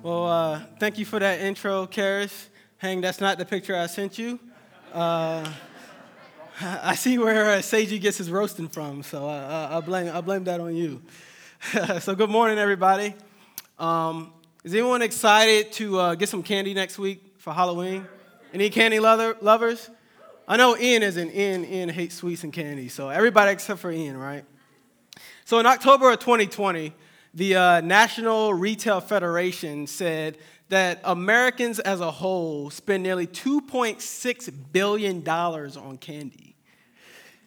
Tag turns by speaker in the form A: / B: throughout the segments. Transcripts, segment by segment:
A: Well, uh, thank you for that intro, Karis. Hang, that's not the picture I sent you. Uh, I see where uh, Seiji gets his roasting from, so uh, I, blame, I blame that on you. so, good morning, everybody. Um, is anyone excited to uh, get some candy next week for Halloween? Any candy lovers? I know Ian isn't. Ian, Ian hates sweets and candy, so everybody except for Ian, right? So, in October of 2020, the uh, National Retail Federation said that Americans as a whole spend nearly $2.6 billion on candy.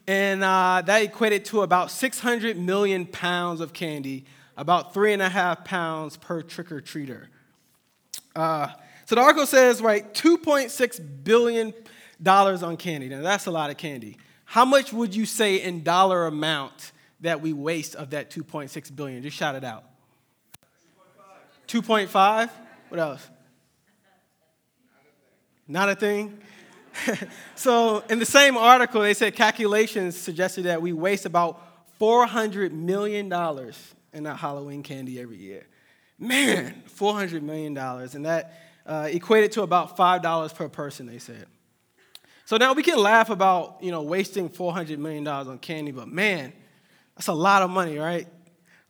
A: And uh, that equated to about 600 million pounds of candy, about three and a half pounds per trick or treater. Uh, so the article says, right, $2.6 billion on candy. Now, that's a lot of candy. How much would you say in dollar amount that we waste of that 2.6 billion? Just shout it out. 2.5. What else? Not a thing. so, in the same article, they said calculations suggested that we waste about $400 million in that Halloween candy every year. Man, $400 million. And that uh, equated to about $5 per person, they said. So now we can laugh about, you know, wasting $400 million on candy, but man, that's a lot of money, right?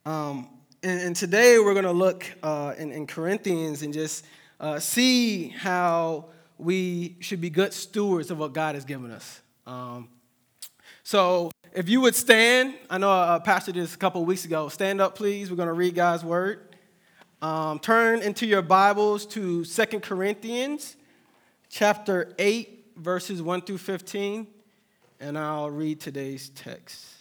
A: Um, and, and, today we're going to look uh, in, in, Corinthians and just uh, see how we should be good stewards of what God has given us. Um, so if you would stand, I know a pastor did this a couple weeks ago. Stand up, please. We're going to read God's word. Um, turn into your Bibles to Second Corinthians chapter 8, verses 1 through 15, and I'll read today's text.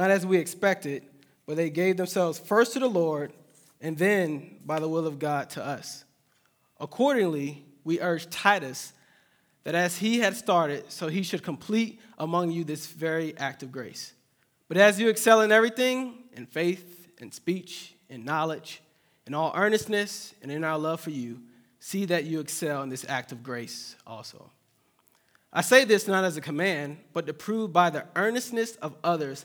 A: not as we expected, but they gave themselves first to the Lord and then, by the will of God, to us. Accordingly, we urge Titus that as he had started, so he should complete among you this very act of grace. But as you excel in everything, in faith, in speech, in knowledge, in all earnestness, and in our love for you, see that you excel in this act of grace also. I say this not as a command, but to prove by the earnestness of others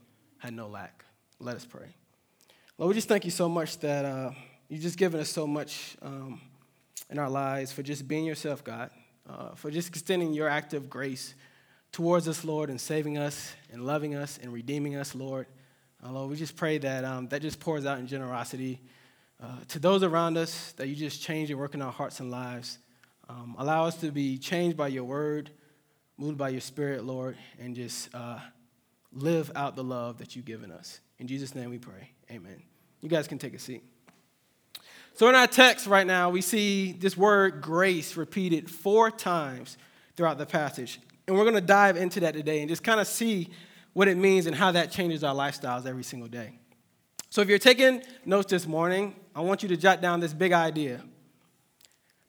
A: had no lack. Let us pray. Lord, we just thank you so much that uh, you've just given us so much um, in our lives for just being yourself, God, uh, for just extending your act of grace towards us, Lord, and saving us and loving us and redeeming us, Lord. Uh, Lord, we just pray that um, that just pours out in generosity uh, to those around us, that you just change and work in our hearts and lives. Um, allow us to be changed by your word, moved by your spirit, Lord, and just uh, live out the love that you've given us. In Jesus' name we pray. Amen. You guys can take a seat. So, in our text right now, we see this word grace repeated four times throughout the passage. And we're going to dive into that today and just kind of see what it means and how that changes our lifestyles every single day. So, if you're taking notes this morning, I want you to jot down this big idea.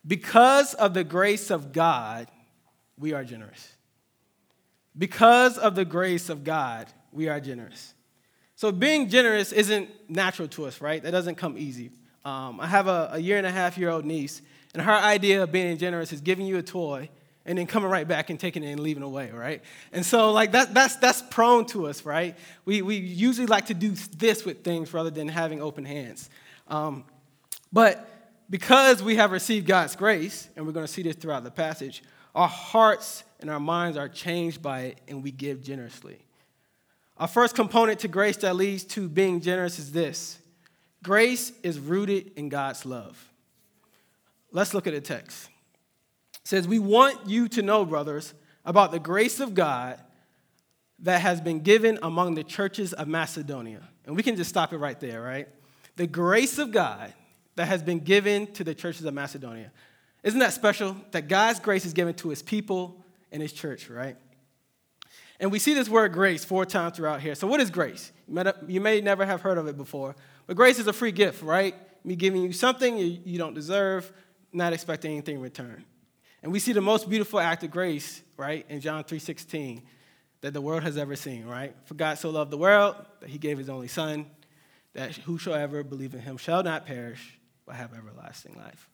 A: Because of the grace of God, we are generous. Because of the grace of God, we are generous. So being generous isn't natural to us, right? That doesn't come easy. Um, I have a, a year and a half year old niece, and her idea of being generous is giving you a toy and then coming right back and taking it and leaving away, right? And so like that, that's, that's prone to us, right? We, we usually like to do this with things rather than having open hands. Um, but because we have received God's grace, and we're going to see this throughout the passage, our hearts and our minds are changed by it and we give generously. Our first component to grace that leads to being generous is this grace is rooted in God's love. Let's look at the text. It says, We want you to know, brothers, about the grace of God that has been given among the churches of Macedonia. And we can just stop it right there, right? The grace of God that has been given to the churches of Macedonia. Isn't that special? That God's grace is given to his people and his church, right? And we see this word grace four times throughout here. So, what is grace? You may never have heard of it before, but grace is a free gift, right? Me giving you something you don't deserve, not expecting anything in return. And we see the most beautiful act of grace, right, in John 3:16, that the world has ever seen, right? For God so loved the world that he gave his only son, that whosoever believe in him shall not perish, but have everlasting life.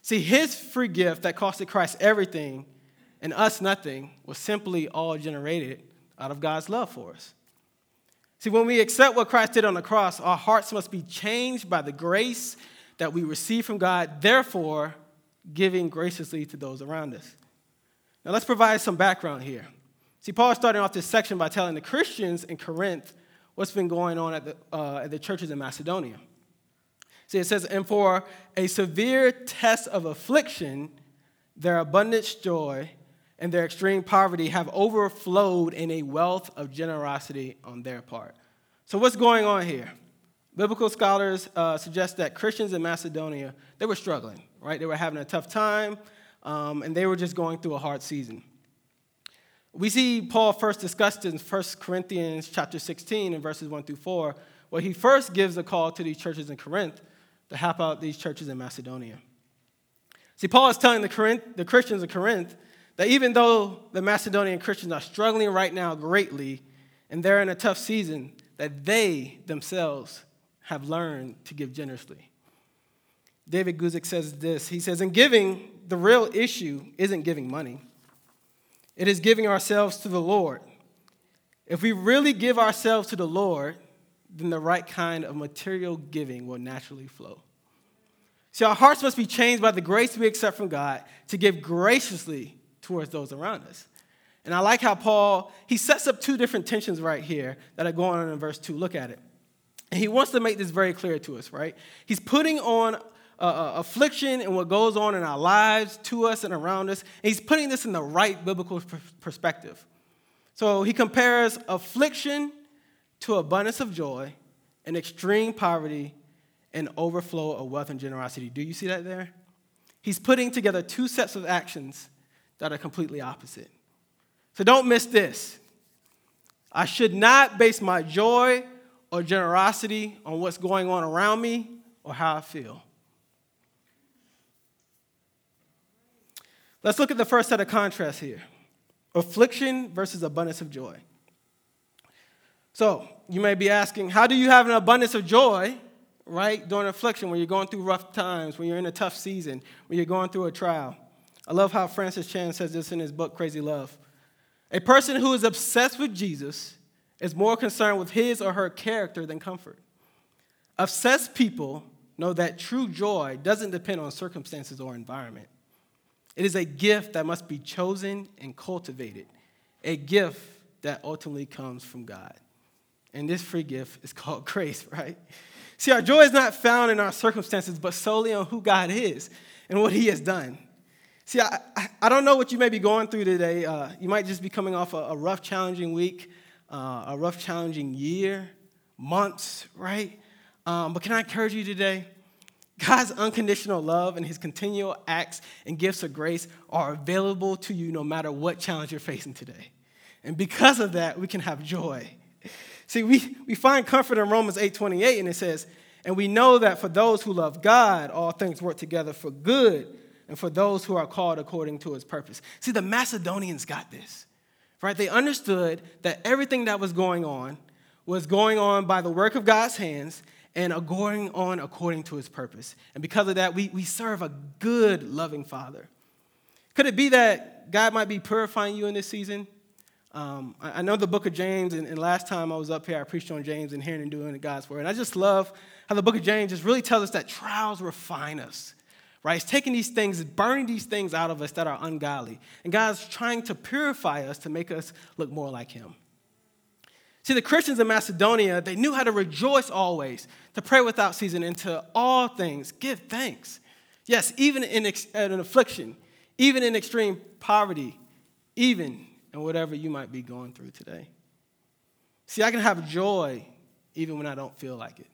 A: See, his free gift that costed Christ everything and us nothing was simply all generated out of God's love for us. See, when we accept what Christ did on the cross, our hearts must be changed by the grace that we receive from God, therefore, giving graciously to those around us. Now, let's provide some background here. See, Paul is starting off this section by telling the Christians in Corinth what's been going on at the, uh, at the churches in Macedonia. See, it says, and for a severe test of affliction, their abundant joy and their extreme poverty have overflowed in a wealth of generosity on their part. So, what's going on here? Biblical scholars uh, suggest that Christians in Macedonia, they were struggling, right? They were having a tough time, um, and they were just going through a hard season. We see Paul first discussed in 1 Corinthians chapter 16 and verses 1 through 4, where he first gives a call to these churches in Corinth to help out these churches in Macedonia. See, Paul is telling the, Corinth, the Christians in Corinth that even though the Macedonian Christians are struggling right now greatly and they're in a tough season, that they themselves have learned to give generously. David Guzik says this He says, In giving, the real issue isn't giving money, it is giving ourselves to the Lord. If we really give ourselves to the Lord, then the right kind of material giving will naturally flow. See, our hearts must be changed by the grace we accept from God to give graciously towards those around us. And I like how Paul, he sets up two different tensions right here that are going on in verse 2. Look at it. And he wants to make this very clear to us, right? He's putting on uh, uh, affliction and what goes on in our lives to us and around us. And he's putting this in the right biblical perspective. So he compares affliction to abundance of joy and extreme poverty and overflow of wealth and generosity. Do you see that there? He's putting together two sets of actions that are completely opposite. So don't miss this. I should not base my joy or generosity on what's going on around me or how I feel. Let's look at the first set of contrasts here affliction versus abundance of joy. So, you may be asking, how do you have an abundance of joy, right, during affliction, when you're going through rough times, when you're in a tough season, when you're going through a trial? I love how Francis Chan says this in his book, Crazy Love. A person who is obsessed with Jesus is more concerned with his or her character than comfort. Obsessed people know that true joy doesn't depend on circumstances or environment. It is a gift that must be chosen and cultivated, a gift that ultimately comes from God. And this free gift is called grace, right? See, our joy is not found in our circumstances, but solely on who God is and what He has done. See, I, I don't know what you may be going through today. Uh, you might just be coming off a, a rough, challenging week, uh, a rough, challenging year, months, right? Um, but can I encourage you today? God's unconditional love and his continual acts and gifts of grace are available to you no matter what challenge you're facing today. And because of that, we can have joy. See, we, we find comfort in Romans 8:28, and it says, and we know that for those who love God, all things work together for good and for those who are called according to his purpose. See, the Macedonians got this, right? They understood that everything that was going on was going on by the work of God's hands and going on according to his purpose. And because of that, we, we serve a good, loving Father. Could it be that God might be purifying you in this season? Um, I, I, know the book of James, and, and, last time I was up here, I preached on James and hearing and doing God's word. And I just love how the book of James just really tells us that trials refine us, right? It's taking these things, burning these things out of us that are ungodly. And God's trying to purify us to make us look more like Him. See, the Christians in Macedonia, they knew how to rejoice always, to pray without ceasing, and to all things give thanks. Yes, even in, ex- in affliction, even in extreme poverty, even in whatever you might be going through today. See, I can have joy even when I don't feel like it.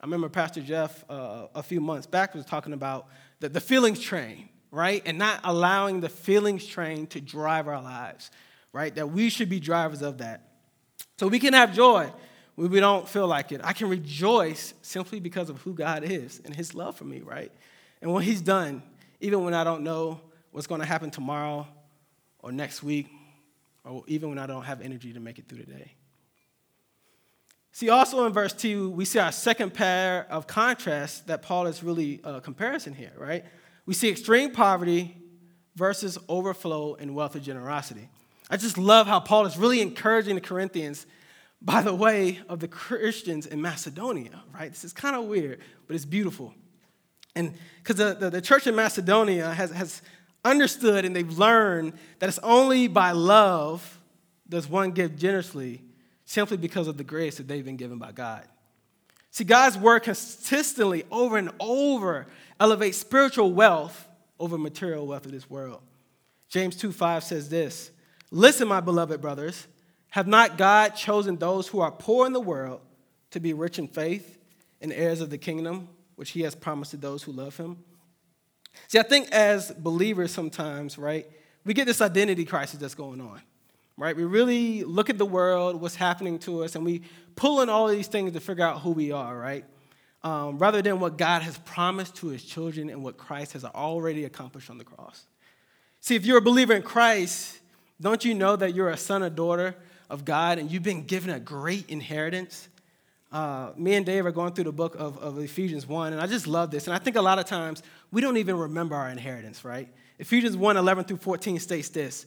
A: I remember Pastor Jeff uh, a few months back was talking about the, the feelings train, right? And not allowing the feelings train to drive our lives, right? That we should be drivers of that. So we can have joy when we don't feel like it. I can rejoice simply because of who God is and his love for me, right? And what he's done, even when I don't know what's going to happen tomorrow or next week, or even when I don't have energy to make it through the day. See, also in verse 2, we see our second pair of contrasts that Paul is really a comparison here, right? We see extreme poverty versus overflow and wealth of generosity. I just love how Paul is really encouraging the Corinthians by the way of the Christians in Macedonia, right? This is kind of weird, but it's beautiful. And because the, the, the, church in Macedonia has, has understood and they've learned that it's only by love does one give generously simply because of the grace that they've been given by God. See, God's word consistently, over and over, elevates spiritual wealth over material wealth of this world. James 2 5 says this Listen, my beloved brothers, have not God chosen those who are poor in the world to be rich in faith and heirs of the kingdom, which he has promised to those who love him? See, I think as believers sometimes, right, we get this identity crisis that's going on, right? We really look at the world, what's happening to us, and we pull in all these things to figure out who we are, right? Um, rather than what God has promised to his children and what Christ has already accomplished on the cross. See, if you're a believer in Christ, don't you know that you're a son or daughter of God and you've been given a great inheritance? Uh, me and Dave are going through the book of, of Ephesians 1, and I just love this. And I think a lot of times we don't even remember our inheritance, right? Ephesians 1 11 through 14 states this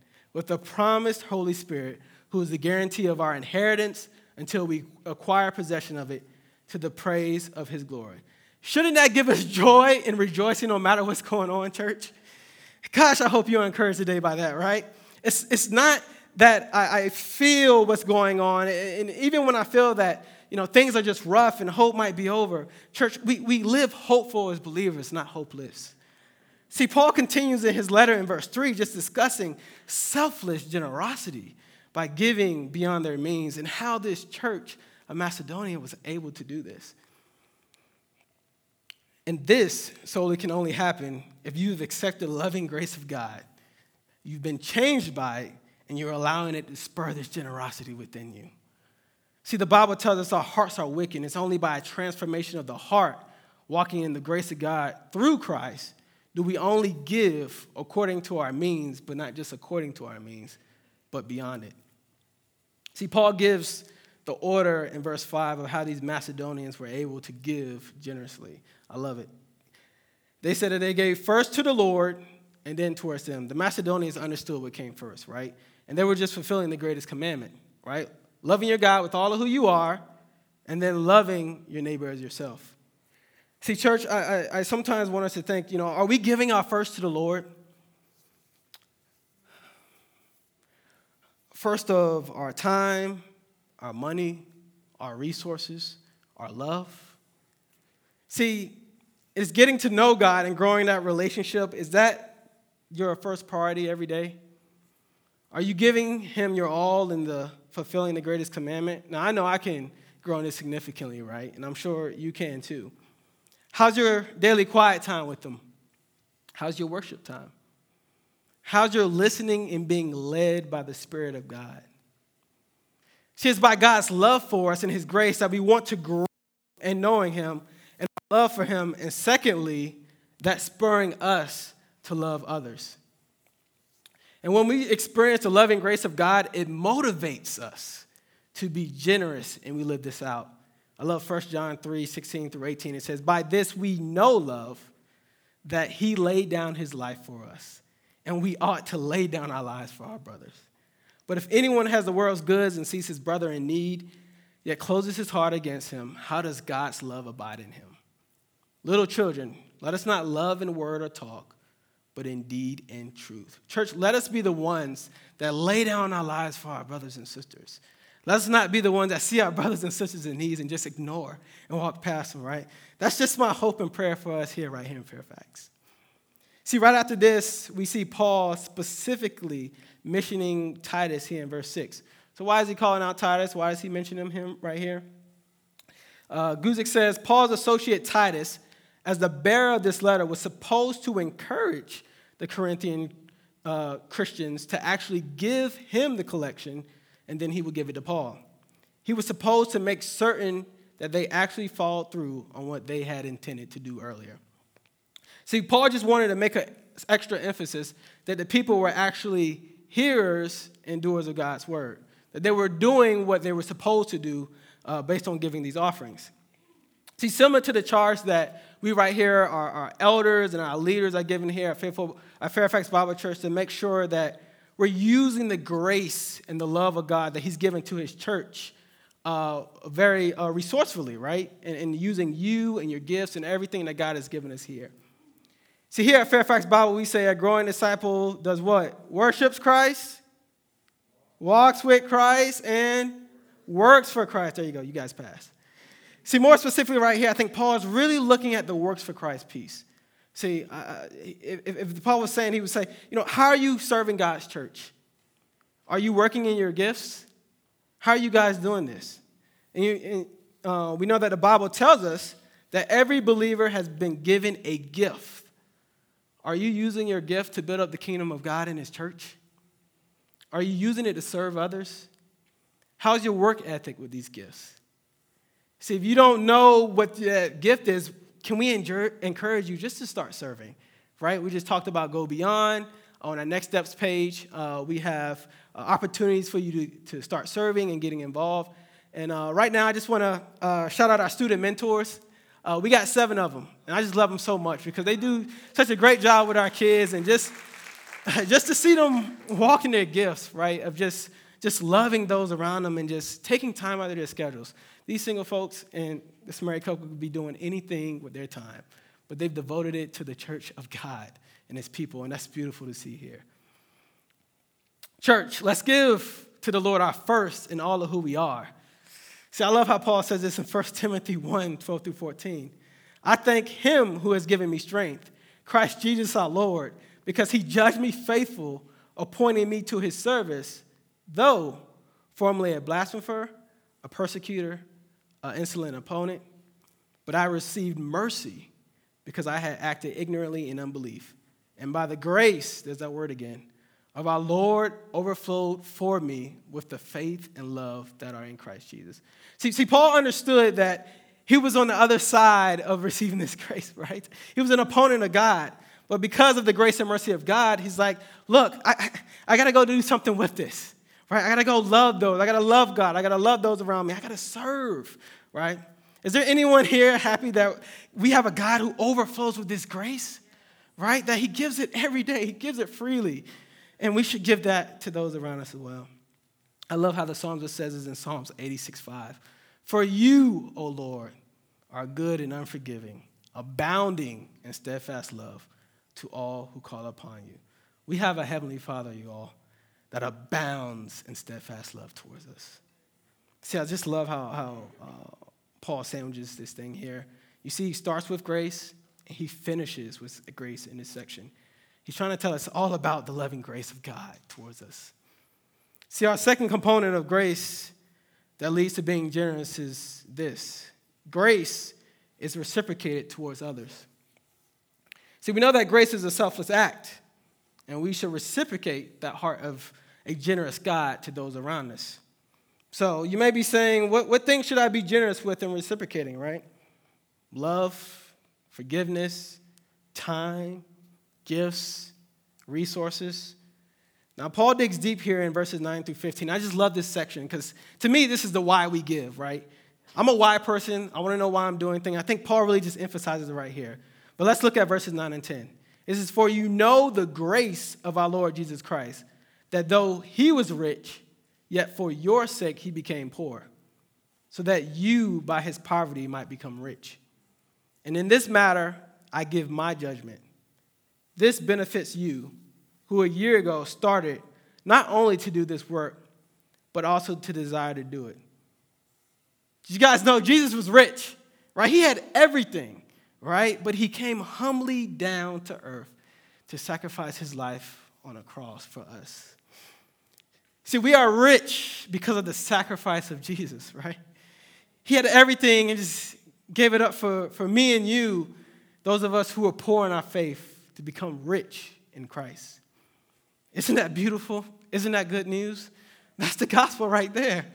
A: with the promised Holy Spirit, who is the guarantee of our inheritance until we acquire possession of it to the praise of his glory. Shouldn't that give us joy and rejoicing no matter what's going on, church? Gosh, I hope you're encouraged today by that, right? It's, it's not that I, I feel what's going on, and even when I feel that you know things are just rough and hope might be over, church, we, we live hopeful as believers, not hopeless. See, Paul continues in his letter in verse 3, just discussing selfless generosity by giving beyond their means and how this church of Macedonia was able to do this. And this solely can only happen if you've accepted the loving grace of God. You've been changed by it, and you're allowing it to spur this generosity within you. See, the Bible tells us our hearts are wicked. It's only by a transformation of the heart, walking in the grace of God through Christ, do we only give according to our means, but not just according to our means, but beyond it. See, Paul gives the order in verse 5 of how these Macedonians were able to give generously. I love it. They said that they gave first to the Lord and then towards them. The Macedonians understood what came first, right? And they were just fulfilling the greatest commandment, right? Loving your God with all of who you are, and then loving your neighbor as yourself. See, church, I, I, I sometimes want us to think, you know, are we giving our first to the Lord? First of our time, our money, our resources, our love. See, is getting to know God and growing that relationship, is that your first priority every day? Are you giving Him your all in the fulfilling the greatest commandment? Now, I know I can grow in this significantly, right? And I'm sure you can too. How's your daily quiet time with them? How's your worship time? How's your listening and being led by the Spirit of God? See, it's by God's love for us and His grace that we want to grow in knowing Him and love for Him. And secondly, that's spurring us to love others. And when we experience the loving grace of God, it motivates us to be generous and we live this out. I love 1 John 3 16 through 18. It says, By this we know love, that he laid down his life for us, and we ought to lay down our lives for our brothers. But if anyone has the world's goods and sees his brother in need, yet closes his heart against him, how does God's love abide in him? Little children, let us not love in word or talk but in deed and truth. Church, let us be the ones that lay down our lives for our brothers and sisters. Let us not be the ones that see our brothers and sisters in need and just ignore and walk past them, right? That's just my hope and prayer for us here, right here in Fairfax. See, right after this, we see Paul specifically missioning Titus here in verse 6. So, why is he calling out Titus? Why is he mentioning him right here? Uh, Guzik says Paul's associate Titus as the bearer of this letter, was supposed to encourage the Corinthian uh, Christians to actually give him the collection, and then he would give it to Paul. He was supposed to make certain that they actually followed through on what they had intended to do earlier. See, Paul just wanted to make an extra emphasis that the people were actually hearers and doers of God's word, that they were doing what they were supposed to do uh, based on giving these offerings. See, similar to the charge that we right here, our, our elders and our leaders are given here at, Faithful, at Fairfax Bible Church to make sure that we're using the grace and the love of God that He's given to His church uh, very uh, resourcefully, right? And, and using you and your gifts and everything that God has given us here. See, here at Fairfax Bible, we say a growing disciple does what? Worships Christ, walks with Christ, and works for Christ. There you go. You guys passed. See, more specifically, right here, I think Paul is really looking at the works for Christ piece. See, if, if Paul was saying, he would say, you know, how are you serving God's church? Are you working in your gifts? How are you guys doing this? And, you, and uh, we know that the Bible tells us that every believer has been given a gift. Are you using your gift to build up the kingdom of God in His church? Are you using it to serve others? How's your work ethic with these gifts? See, if you don't know what that gift is, can we encourage you just to start serving? Right? We just talked about Go Beyond. On our next steps page, uh, we have uh, opportunities for you to, to start serving and getting involved. And uh, right now, I just want to uh, shout out our student mentors. Uh, we got seven of them, and I just love them so much because they do such a great job with our kids, and just just to see them walking their gifts, right? Of just just loving those around them and just taking time out of their schedules. These single folks and this married couple could be doing anything with their time, but they've devoted it to the church of God and his people, and that's beautiful to see here. Church, let's give to the Lord our first in all of who we are. See, I love how Paul says this in 1 Timothy 1 12 through 14. I thank him who has given me strength, Christ Jesus our Lord, because he judged me faithful, appointing me to his service, though formerly a blasphemer, a persecutor, an insolent opponent, but I received mercy because I had acted ignorantly in unbelief. And by the grace, there's that word again, of our Lord overflowed for me with the faith and love that are in Christ Jesus. See, see, Paul understood that he was on the other side of receiving this grace, right? He was an opponent of God. But because of the grace and mercy of God, he's like, look, I, I, I got to go do something with this, right? I got to go love those. I got to love God. I got to love those around me. I got to serve, right? Is there anyone here happy that we have a God who overflows with this grace, right? That He gives it every day, He gives it freely. And we should give that to those around us as well. I love how the psalmist says this in Psalms 86 5. For you, O Lord, are good and unforgiving, abounding in steadfast love to all who call upon you. We have a heavenly Father, you all, that abounds in steadfast love towards us. See, I just love how, how uh, Paul sandwiches this thing here. You see, he starts with grace and he finishes with grace in this section. He's trying to tell us all about the loving grace of God towards us. See, our second component of grace that leads to being generous is this grace is reciprocated towards others. See, we know that grace is a selfless act, and we should reciprocate that heart of a generous God to those around us. So you may be saying, what, what things should I be generous with and reciprocating, right? Love, forgiveness, time, gifts, resources. Now, Paul digs deep here in verses 9 through 15. I just love this section because to me, this is the why we give, right? I'm a why person. I want to know why I'm doing things. I think Paul really just emphasizes it right here. But let's look at verses 9 and 10. This is for you know the grace of our Lord Jesus Christ, that though he was rich, yet for your sake he became poor, so that you by his poverty might become rich. And in this matter, I give my judgment. This benefits you, who a year ago started not only to do this work, but also to desire to do it. You guys know Jesus was rich, right? He had everything, right? But he came humbly down to earth to sacrifice his life on a cross for us. See, we are rich because of the sacrifice of Jesus, right? He had everything and just gave it up for, for me and you, those of us who are poor in our faith, to become rich in Christ. Isn't that beautiful? Isn't that good news? That's the gospel right there.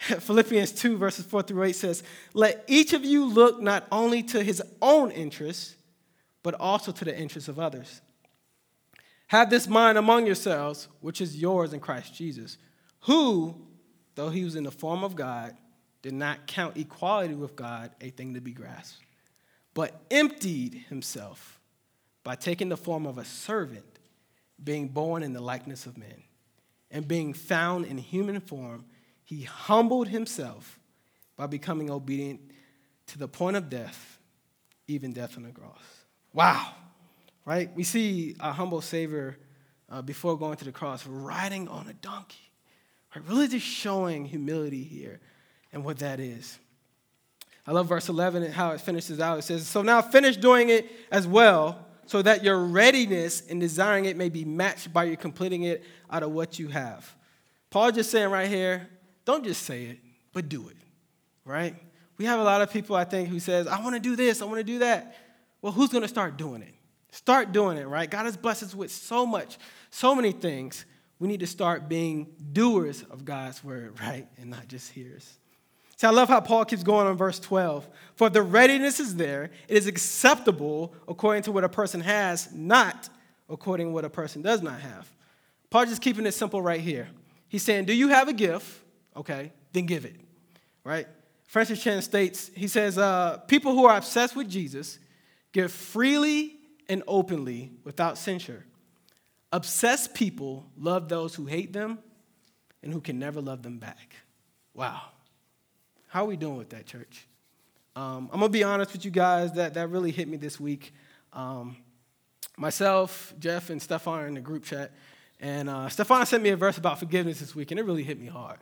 A: Philippians 2, verses 4 through 8 says, Let each of you look not only to his own interests, but also to the interests of others. Have this mind among yourselves, which is yours in Christ Jesus, who, though he was in the form of God, did not count equality with God a thing to be grasped, but emptied himself by taking the form of a servant, being born in the likeness of men, and being found in human form he humbled himself by becoming obedient to the point of death, even death on the cross. Wow, right? We see a humble Savior uh, before going to the cross riding on a donkey, right? Really just showing humility here and what that is. I love verse 11 and how it finishes out. It says, So now finish doing it as well, so that your readiness in desiring it may be matched by your completing it out of what you have. Paul just saying right here, don't just say it, but do it, right? We have a lot of people, I think, who says, I want to do this, I want to do that. Well, who's going to start doing it? Start doing it, right? God has blessed us with so much, so many things. We need to start being doers of God's word, right? And not just hearers. See, I love how Paul keeps going on verse 12. For the readiness is there, it is acceptable according to what a person has, not according to what a person does not have. Paul just keeping it simple right here. He's saying, Do you have a gift? Okay, then give it, right? Francis Chan states, he says, uh, people who are obsessed with Jesus give freely and openly without censure. Obsessed people love those who hate them and who can never love them back. Wow. How are we doing with that, church? Um, I'm going to be honest with you guys, that, that really hit me this week. Um, myself, Jeff, and Stefan are in the group chat, and uh, Stefan sent me a verse about forgiveness this week, and it really hit me hard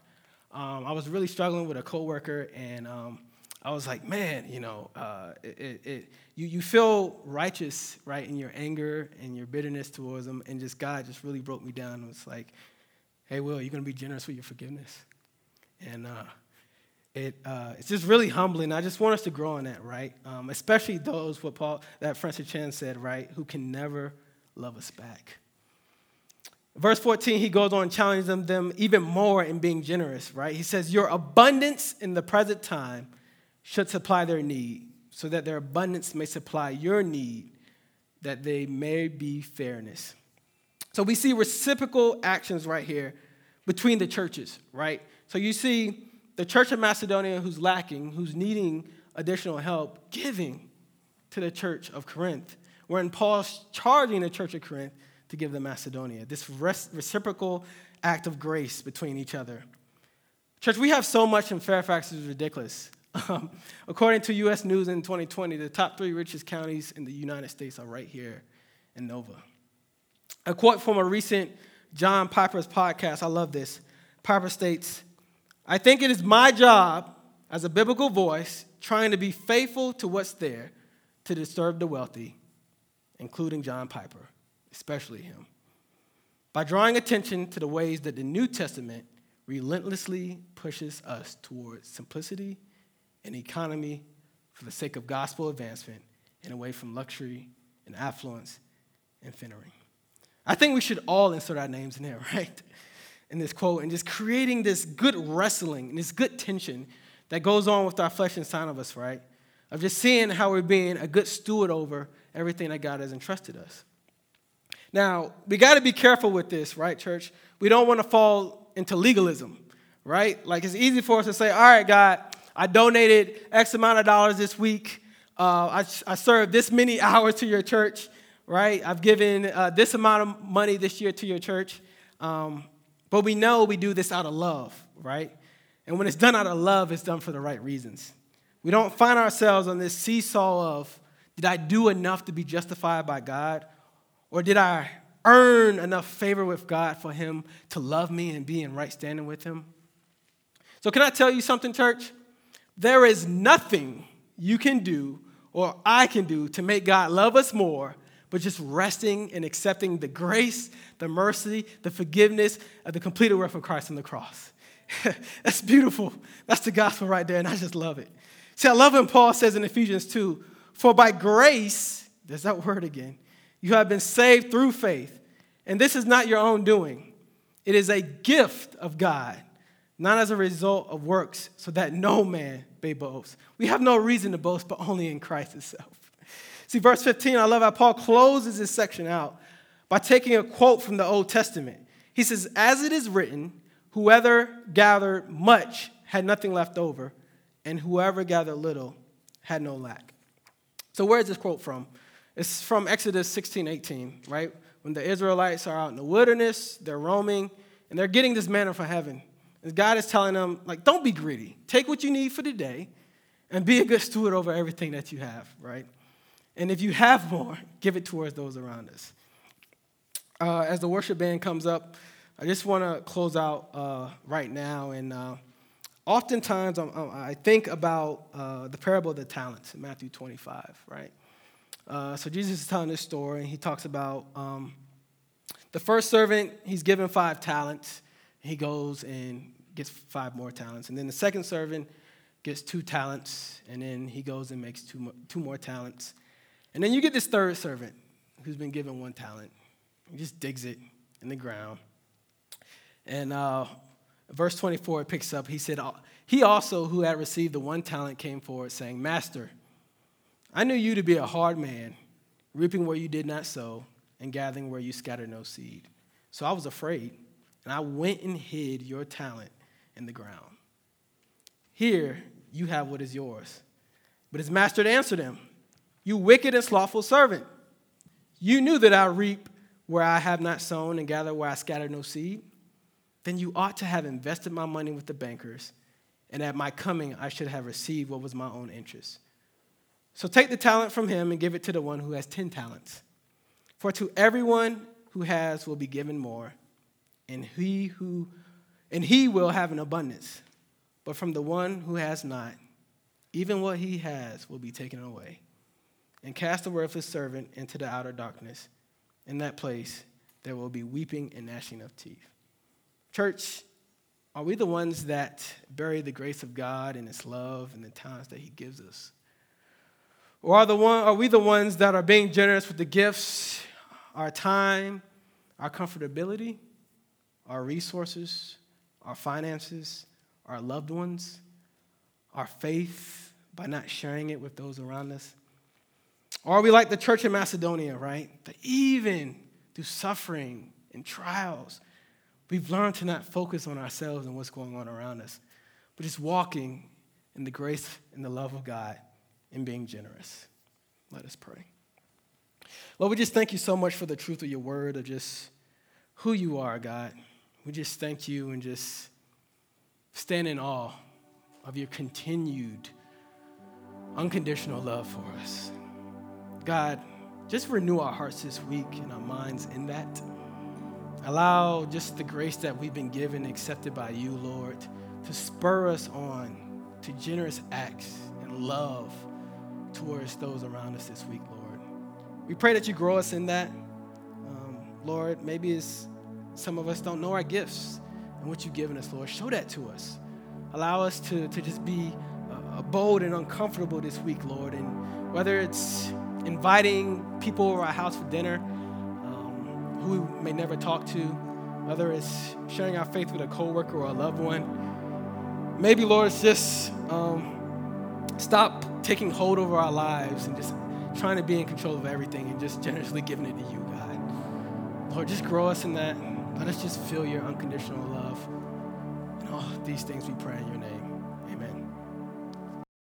A: um, I was really struggling with a coworker, and um, I was like, man, you know, uh, it, it, it, you, you feel righteous, right, in your anger and your bitterness towards them, and just God just really broke me down. It was like, hey, Will, you're going to be generous with your forgiveness. And uh, it, uh, it's just really humbling. I just want us to grow in that, right? Um, especially those, what Paul, that Francis Chan said, right, who can never love us back. Verse 14, he goes on challenging them even more in being generous, right? He says, Your abundance in the present time should supply their need, so that their abundance may supply your need, that they may be fairness. So we see reciprocal actions right here between the churches, right? So you see the church of Macedonia who's lacking, who's needing additional help, giving to the church of Corinth. Wherein Paul's charging the church of Corinth to give them Macedonia, this reciprocal act of grace between each other. Church, we have so much in Fairfax, it's ridiculous. Um, according to US News in 2020, the top three richest counties in the United States are right here in Nova. A quote from a recent John Piper's podcast, I love this. Piper states, I think it is my job as a biblical voice trying to be faithful to what's there to disturb the wealthy, including John Piper especially him, by drawing attention to the ways that the New Testament relentlessly pushes us towards simplicity and economy for the sake of gospel advancement and away from luxury and affluence and finnering. I think we should all insert our names in there, right? In this quote, and just creating this good wrestling and this good tension that goes on with our flesh inside of us, right? Of just seeing how we're being a good steward over everything that God has entrusted us. Now, we got to be careful with this, right, church? We don't want to fall into legalism, right? Like it's easy for us to say, all right, God, I donated X amount of dollars this week. Uh, I, I served this many hours to your church right? I've given uh, this amount of money this year to your church. Um, but we know we do this out of love, right? And when it's done out of love, it's done for the right reasons. We don't find ourselves on this seesaw of did I do enough to be justified by God? Or did I earn enough favor with God for Him to love me and be in right standing with Him? So, can I tell you something, church? There is nothing you can do or I can do to make God love us more but just resting and accepting the grace, the mercy, the forgiveness of the completed work of Christ on the cross. That's beautiful. That's the gospel right there, and I just love it. See, I love when Paul says in Ephesians 2 For by grace, there's that word again, you have been saved through faith. And this is not your own doing, it is a gift of God, not as a result of works, so that no man may boast. We have no reason to boast, but only in Christ itself. See, verse 15, I love how Paul closes this section out by taking a quote from the Old Testament. He says, As it is written, whoever gathered much had nothing left over, and whoever gathered little had no lack. So, where is this quote from? It's from Exodus 16 18, right? When the Israelites are out in the wilderness, they're roaming, and they're getting this manna from heaven. And God is telling them, like, don't be greedy. Take what you need for today and be a good steward over everything that you have, right? And if you have more, give it towards those around us. Uh, as the worship band comes up, I just want to close out uh, right now. And uh, oftentimes I'm, i think about uh, the parable of the talents in Matthew 25, right? Uh, so Jesus is telling this story, and he talks about um, the first servant, he's given five talents. He goes and gets five more talents. And then the second servant gets two talents, and then he goes and makes two more, two more talents. And then you get this third servant who's been given one talent. He just digs it in the ground. And uh, verse 24, it picks up. He said, He also, who had received the one talent, came forward, saying, Master, I knew you to be a hard man, reaping where you did not sow, and gathering where you scattered no seed. So I was afraid, and I went and hid your talent in the ground. Here you have what is yours. But his master answered him, you wicked and slothful servant. You knew that I reap where I have not sown and gather where I scattered no seed. Then you ought to have invested my money with the bankers, and at my coming I should have received what was my own interest. So take the talent from him and give it to the one who has ten talents. For to everyone who has will be given more, and he who and he will have an abundance. But from the one who has not, even what he has will be taken away and cast the worthless servant into the outer darkness. In that place, there will be weeping and gnashing of teeth. Church, are we the ones that bury the grace of God and His love and the talents that He gives us? Or are, the one, are we the ones that are being generous with the gifts, our time, our comfortability, our resources, our finances, our loved ones, our faith by not sharing it with those around us? Or are we like the church in Macedonia, right? That even through suffering and trials, we've learned to not focus on ourselves and what's going on around us, but just walking in the grace and the love of God and being generous. Let us pray. Lord, we just thank you so much for the truth of your word, of just who you are, God. We just thank you and just stand in awe of your continued unconditional love for us. God, just renew our hearts this week and our minds in that. Allow just the grace that we've been given, accepted by you, Lord, to spur us on to generous acts and love towards those around us this week, Lord. We pray that you grow us in that. Um, Lord, maybe it's, some of us don't know our gifts. and what you've given us, Lord. Show that to us. Allow us to, to just be uh, bold and uncomfortable this week, Lord. And whether it's inviting people over our house for dinner um, who we may never talk to, whether it's sharing our faith with a coworker or a loved one, maybe, Lord, it's just um, stop taking hold over our lives and just trying to be in control of everything and just generously giving it to you, God. Lord, just grow us in that. Let us just feel your unconditional love. And all these things we pray in your name.